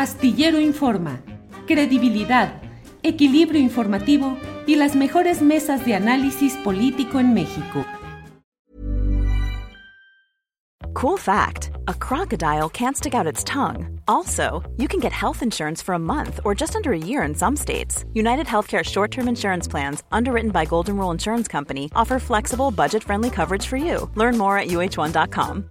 Astillero Informa, credibilidad, equilibrio informativo y las mejores mesas de análisis político en México. Cool fact a crocodile can't stick out its tongue. Also, you can get health insurance for a month or just under a year in some states. United Healthcare short term insurance plans, underwritten by Golden Rule Insurance Company, offer flexible, budget friendly coverage for you. Learn more at uh1.com.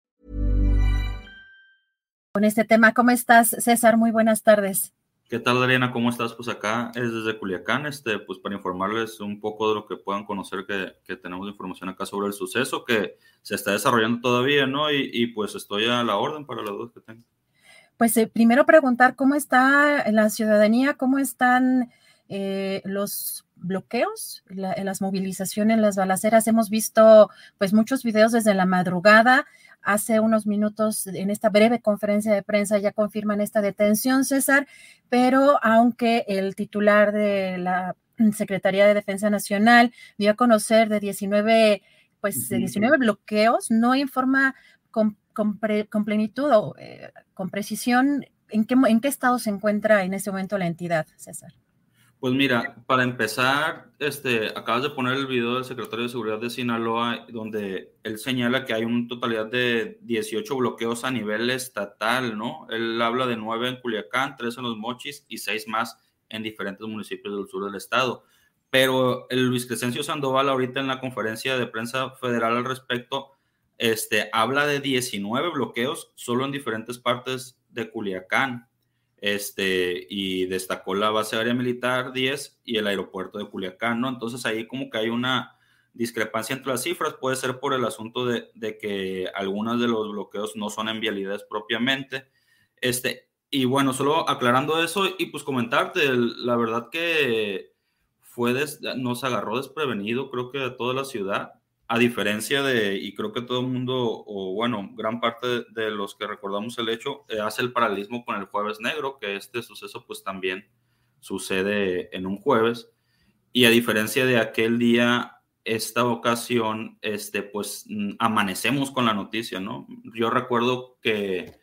Con este tema, ¿cómo estás, César? Muy buenas tardes. ¿Qué tal, Adriana? ¿Cómo estás? Pues acá es desde Culiacán, este, pues para informarles un poco de lo que puedan conocer, que, que tenemos información acá sobre el suceso que se está desarrollando todavía, ¿no? Y, y pues estoy a la orden para las dudas que tengo. Pues eh, primero preguntar cómo está la ciudadanía, cómo están eh, los bloqueos, la, las movilizaciones, las balaceras. Hemos visto pues muchos videos desde la madrugada. Hace unos minutos en esta breve conferencia de prensa ya confirman esta detención, César, pero aunque el titular de la Secretaría de Defensa Nacional dio a conocer de 19, pues, de 19 bloqueos, no informa con, con, pre, con plenitud o eh, con precisión en qué, en qué estado se encuentra en este momento la entidad, César. Pues mira, para empezar, este, acabas de poner el video del secretario de Seguridad de Sinaloa, donde él señala que hay una totalidad de 18 bloqueos a nivel estatal, ¿no? Él habla de 9 en Culiacán, 3 en Los Mochis y 6 más en diferentes municipios del sur del estado. Pero el Luis Crescencio Sandoval ahorita en la conferencia de prensa federal al respecto, este, habla de 19 bloqueos solo en diferentes partes de Culiacán este, y destacó la base aérea militar 10 y el aeropuerto de Culiacán, ¿no? Entonces ahí como que hay una discrepancia entre las cifras, puede ser por el asunto de, de que algunos de los bloqueos no son en vialidades propiamente, este, y bueno, solo aclarando eso y pues comentarte, la verdad que fue, des, nos agarró desprevenido, creo que a toda la ciudad, a diferencia de, y creo que todo el mundo, o bueno, gran parte de, los que recordamos el hecho, eh, hace el paralelismo con el jueves negro, que este suceso pues también sucede en un jueves. Y a diferencia de aquel día, esta ocasión, este, pues amanecemos con la noticia, ¿no? Yo recuerdo que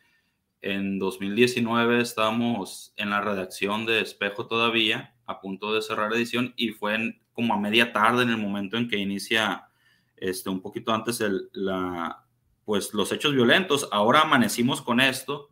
en 2019 estábamos en la redacción de Espejo todavía, a punto de cerrar edición, y fue como a media tarde en el momento en que inicia este, un poquito antes el, la, pues, los hechos violentos. Ahora amanecimos con esto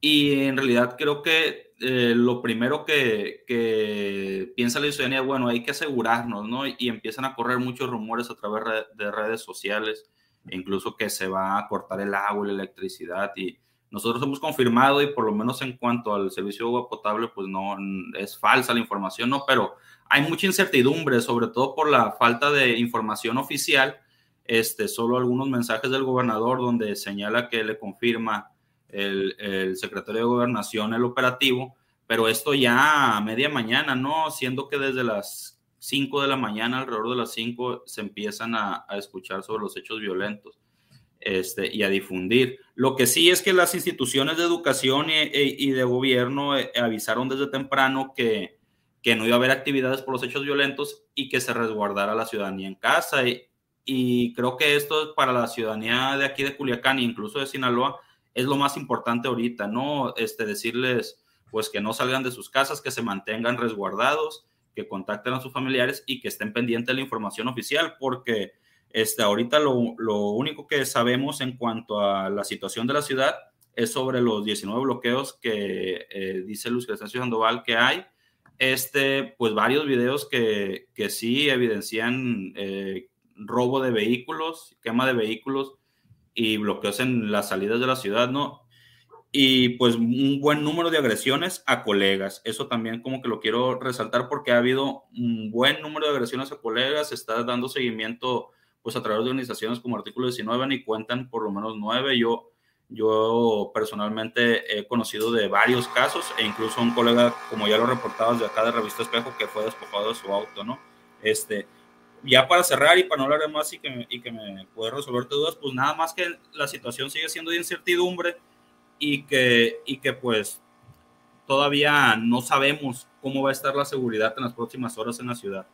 y en realidad creo que eh, lo primero que, que, piensa la ciudadanía, bueno, hay que asegurarnos, ¿no? Y, empiezan a correr muchos rumores a través de redes sociales, incluso que se va a cortar el agua la electricidad y nosotros hemos confirmado y por lo menos en cuanto al servicio de agua potable, pues no es falsa la información, ¿no? Pero hay mucha incertidumbre, sobre todo por la falta de información oficial. Este, solo algunos mensajes del gobernador donde señala que le confirma el, el secretario de gobernación el operativo, pero esto ya a media mañana, ¿no? Siendo que desde las 5 de la mañana, alrededor de las 5, se empiezan a, a escuchar sobre los hechos violentos este, y a difundir. Lo que sí es que las instituciones de educación y, y de gobierno eh, avisaron desde temprano que, que, no iba a haber actividades por los hechos violentos y que se resguardara la ciudadanía en casa. Y, y creo que esto para la ciudadanía de aquí de Culiacán e incluso de Sinaloa es lo más importante ahorita, ¿no? Este, decirles pues que no salgan de sus casas, que se mantengan resguardados, que contacten a sus familiares y que estén pendientes de la información oficial, porque este, ahorita lo, lo, único que sabemos en cuanto a la situación de la ciudad es sobre los 19 bloqueos que eh, dice Luis Crescencio Sandoval que hay. Este, pues varios videos que, que sí evidencian eh, robo de vehículos, quema de vehículos y bloqueos en las salidas de la ciudad, ¿no? Y pues un buen número de agresiones a colegas. Eso también como que lo quiero resaltar porque ha habido un buen número de agresiones a colegas, está dando seguimiento pues a través de organizaciones como Artículo 19 y cuentan por lo menos nueve. Yo, Yo personalmente he conocido de varios casos e incluso un colega, como ya lo reportabas de acá de Revista Espejo, que fue despojado de su auto, ¿no? Este, ya para cerrar y para no hablar más y que, me, y que me puedas resolverte dudas, pues nada más que la situación sigue siendo de incertidumbre y que, y que pues todavía no sabemos cómo va a estar la seguridad en las próximas horas en la ciudad.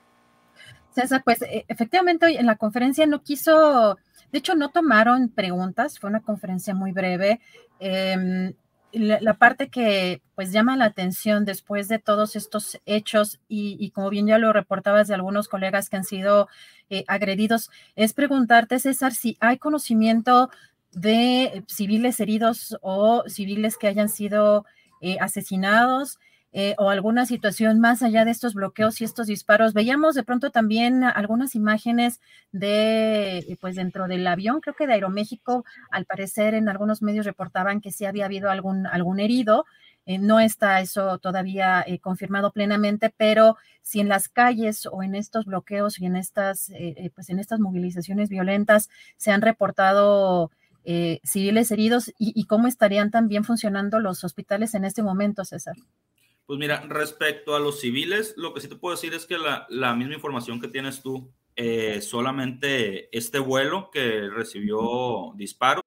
César, pues e, efectivamente hoy en la conferencia no quiso de hecho, no tomaron preguntas, fue una conferencia muy breve. Em, la, parte que pues llama la atención después de todos estos hechos y, como bien ya lo reportabas de algunos colegas que han sido eh, agredidos, es preguntarte, César, si hay conocimiento de civiles heridos o civiles que hayan sido eh, asesinados eh, o alguna situación más allá de estos bloqueos y estos disparos. Veíamos de pronto también algunas imágenes de, eh, pues dentro del avión, creo que de Aeroméxico, al parecer en algunos medios reportaban que sí había habido algún, algún herido. Eh, no está eso todavía confirmado plenamente, pero si en las calles o en estos bloqueos y en estas, pues en estas movilizaciones violentas se han reportado civiles heridos y, cómo estarían también funcionando los hospitales en este momento, César. Pues mira, respecto a los civiles, lo que sí te puedo decir es que la, la misma información que tienes tú, eh, solamente este vuelo que recibió disparo.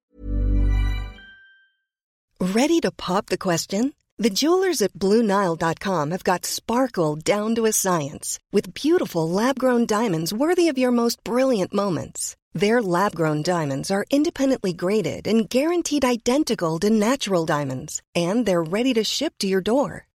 Ready to pop the question? The jewelers at BlueNile.com have got sparkle down to a science with beautiful lab-grown diamonds worthy of your most brilliant moments. Their lab-grown diamonds are independently graded and guaranteed identical to natural diamonds, and they're ready to ship to your door.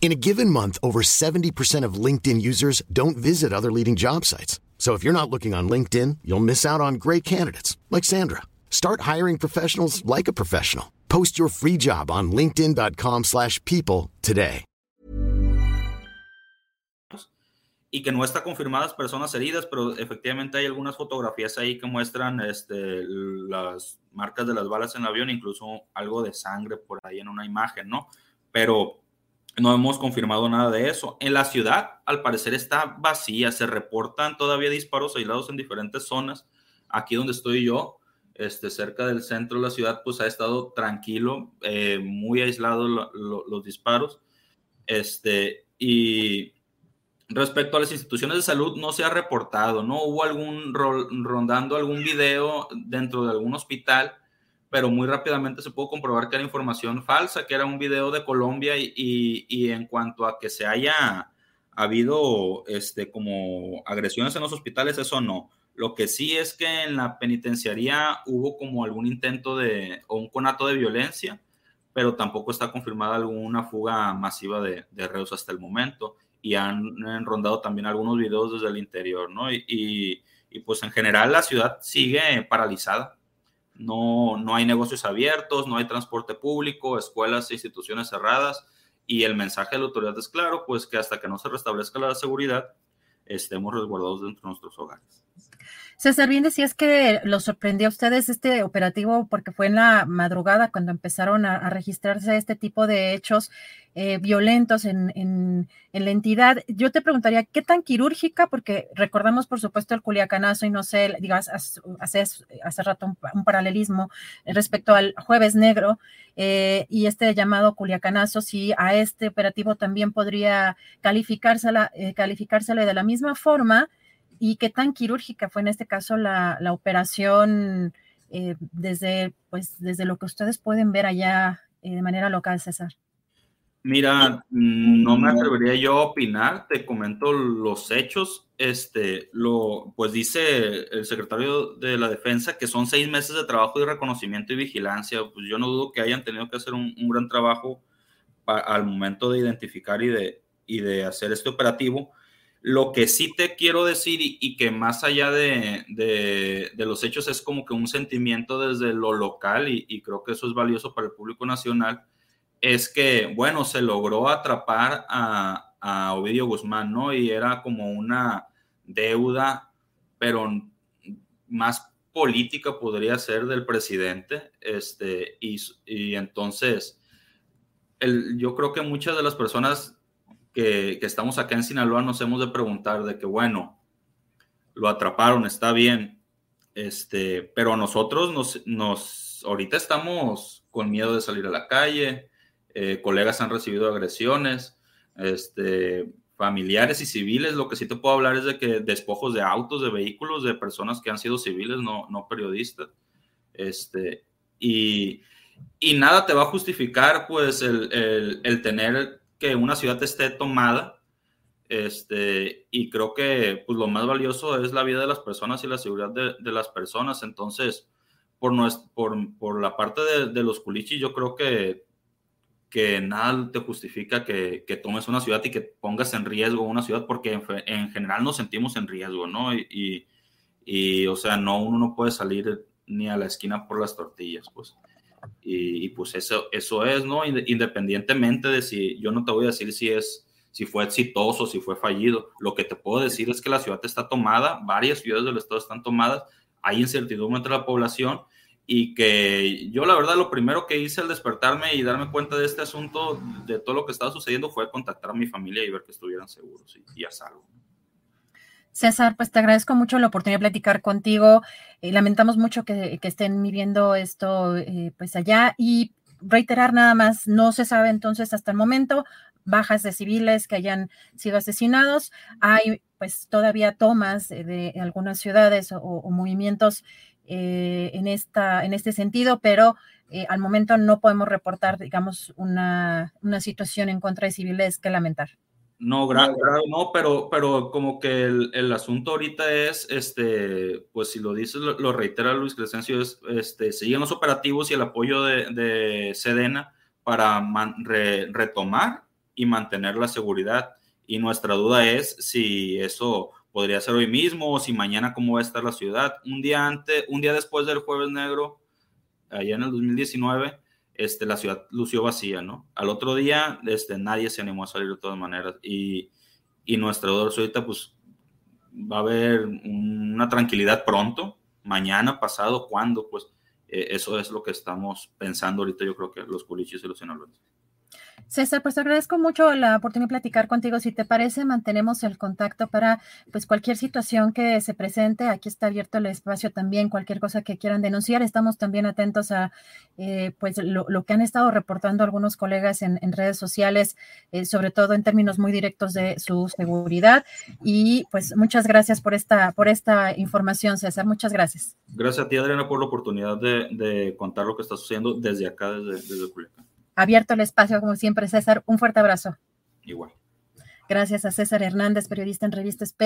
In a given month, over 70% of LinkedIn users don't visit other leading job sites. So if you're not looking on LinkedIn, you'll miss out on great candidates like Sandra. Start hiring professionals like a professional. Post your free job on linkedin.com/people today. Y que no está confirmadas personas heridas, pero efectivamente hay algunas fotografías ahí que muestran este, las marcas de las balas en el avión, incluso algo de sangre por ahí en una imagen, ¿no? Pero no hemos confirmado nada de eso. En la ciudad, al parecer, está vacía. Se reportan todavía disparos aislados en diferentes zonas. Aquí donde estoy yo, este, cerca del centro de la ciudad, pues ha estado tranquilo, eh, muy aislados los disparos. Este, y respecto a las instituciones de salud, no se ha reportado, ¿no? Hubo algún rondando algún video dentro de algún hospital pero muy rápidamente se pudo comprobar que era información falsa, que era un video de Colombia y, en cuanto a que se haya habido este, como agresiones en los hospitales, eso no. Lo que sí es que en la penitenciaría hubo como algún intento de, o un conato de violencia, pero tampoco está confirmada alguna fuga masiva de, de reos hasta el momento. Y han, rondado también algunos videos desde el interior, ¿no? y pues en general la ciudad sigue paralizada no, no hay negocios abiertos, no hay transporte público, escuelas e instituciones cerradas. Y el mensaje de la autoridad es claro, pues que hasta que no se restablezca la seguridad, estemos resguardados dentro de nuestros hogares. César, bien decías que lo sorprendió a ustedes este operativo porque fue en la madrugada cuando empezaron a, registrarse este tipo de hechos eh, violentos en, la entidad. Yo te preguntaría, ¿qué tan quirúrgica? Porque recordamos, por supuesto, el culiacanazo y no sé, digas, hace, hace rato un, paralelismo respecto al jueves negro eh, y este llamado culiacanazo, si a este operativo también podría calificársela, eh, calificársele de la misma forma y qué tan quirúrgica fue en este caso la, operación eh, desde, pues, desde lo que ustedes pueden ver allá eh, de manera local, César. Mira, no me atrevería yo a opinar, te comento los hechos. Este, lo, pues dice el secretario de la Defensa que son seis meses de trabajo de reconocimiento y vigilancia. Pues yo no dudo que hayan tenido que hacer un, gran trabajo al momento de identificar y de, y de hacer este operativo lo que sí te quiero decir y, que más allá de, los hechos es como que un sentimiento desde lo local y, creo que eso es valioso para el público nacional, es que, bueno, se logró atrapar a, Ovidio Guzmán, ¿no? Y era como una deuda, pero más política podría ser del presidente, este, y, entonces yo creo que muchas de las personas que, que, estamos acá en Sinaloa nos hemos de preguntar de que, bueno, lo atraparon, está bien, este, pero nosotros nos, nos, ahorita estamos con miedo de salir a la calle, eh, colegas han recibido agresiones, este, familiares y civiles, lo que sí te puedo hablar es de que despojos de autos, de vehículos, de personas que han sido civiles, no, no periodistas. Este, y, y nada te va a justificar, pues, el, el, el, tener que una ciudad esté tomada. Este, y creo que pues, lo más valioso es la vida de las personas y la seguridad de, de las personas. Entonces, por, nuestro, por, por la parte de, de los culichis, yo creo que que nada te justifica que, que, tomes una ciudad y que pongas en riesgo una ciudad, porque en, en general nos sentimos en riesgo, ¿no? Y, y, o sea, no, uno no puede salir ni a la esquina por las tortillas, pues. Y, y, pues eso, eso es, ¿no? Independientemente de si, yo no te voy a decir si es, si fue exitoso, si fue fallido, lo que te puedo decir es que la ciudad está tomada, varias ciudades del estado están tomadas, hay incertidumbre entre la población y que yo la verdad lo primero que hice al despertarme y darme cuenta de este asunto, de todo lo que estaba sucediendo, fue contactar a mi familia y ver que estuvieran seguros y, y a salvo. César, pues te agradezco mucho la oportunidad de platicar contigo. Eh, lamentamos mucho que, estén viviendo esto eh, pues allá y reiterar nada más, no se sabe entonces hasta el momento bajas de civiles que hayan sido asesinados. Hay pues todavía tomas de, de algunas ciudades o, movimientos eh, en, esta, en este sentido, pero eh, al momento no podemos reportar, digamos, una, una, situación en contra de civiles que lamentar. No, grave, grave, no, pero, pero como que el, el, asunto ahorita es, este, pues si lo dices, lo, lo reitera Luis Crescencio, es, este, siguen los operativos y el apoyo de, de Sedena para man, re, retomar y mantener la seguridad. Y nuestra duda es si eso podría ser hoy mismo o si mañana cómo va a estar la ciudad. Un día antes, un día después del jueves negro, allá en el 2019, este, la ciudad lució vacía, ¿no? Al otro día, este, nadie se animó a salir de todas maneras y, y nuestra dorso ahorita, pues, va a haber una tranquilidad pronto, mañana, pasado, cuándo, pues, eh, eso es lo que estamos pensando ahorita, yo creo que los culichis y los sinaloenses. César, pues te agradezco mucho la oportunidad de platicar contigo. Si te parece, mantenemos el contacto para pues cualquier situación que se presente. Aquí está abierto el espacio también, cualquier cosa que quieran denunciar. Estamos también atentos a eh, pues lo, lo, que han estado reportando algunos colegas en, en redes sociales, eh, sobre todo en términos muy directos de su seguridad. Y pues muchas gracias por esta, por esta información, César. Muchas gracias. Gracias a ti, Adriana, por la oportunidad de, de contar lo que está sucediendo desde acá, desde, desde Culiacán abierto el espacio, como siempre, César. Un fuerte abrazo. Igual. Gracias a César Hernández, periodista en Revista Espejo.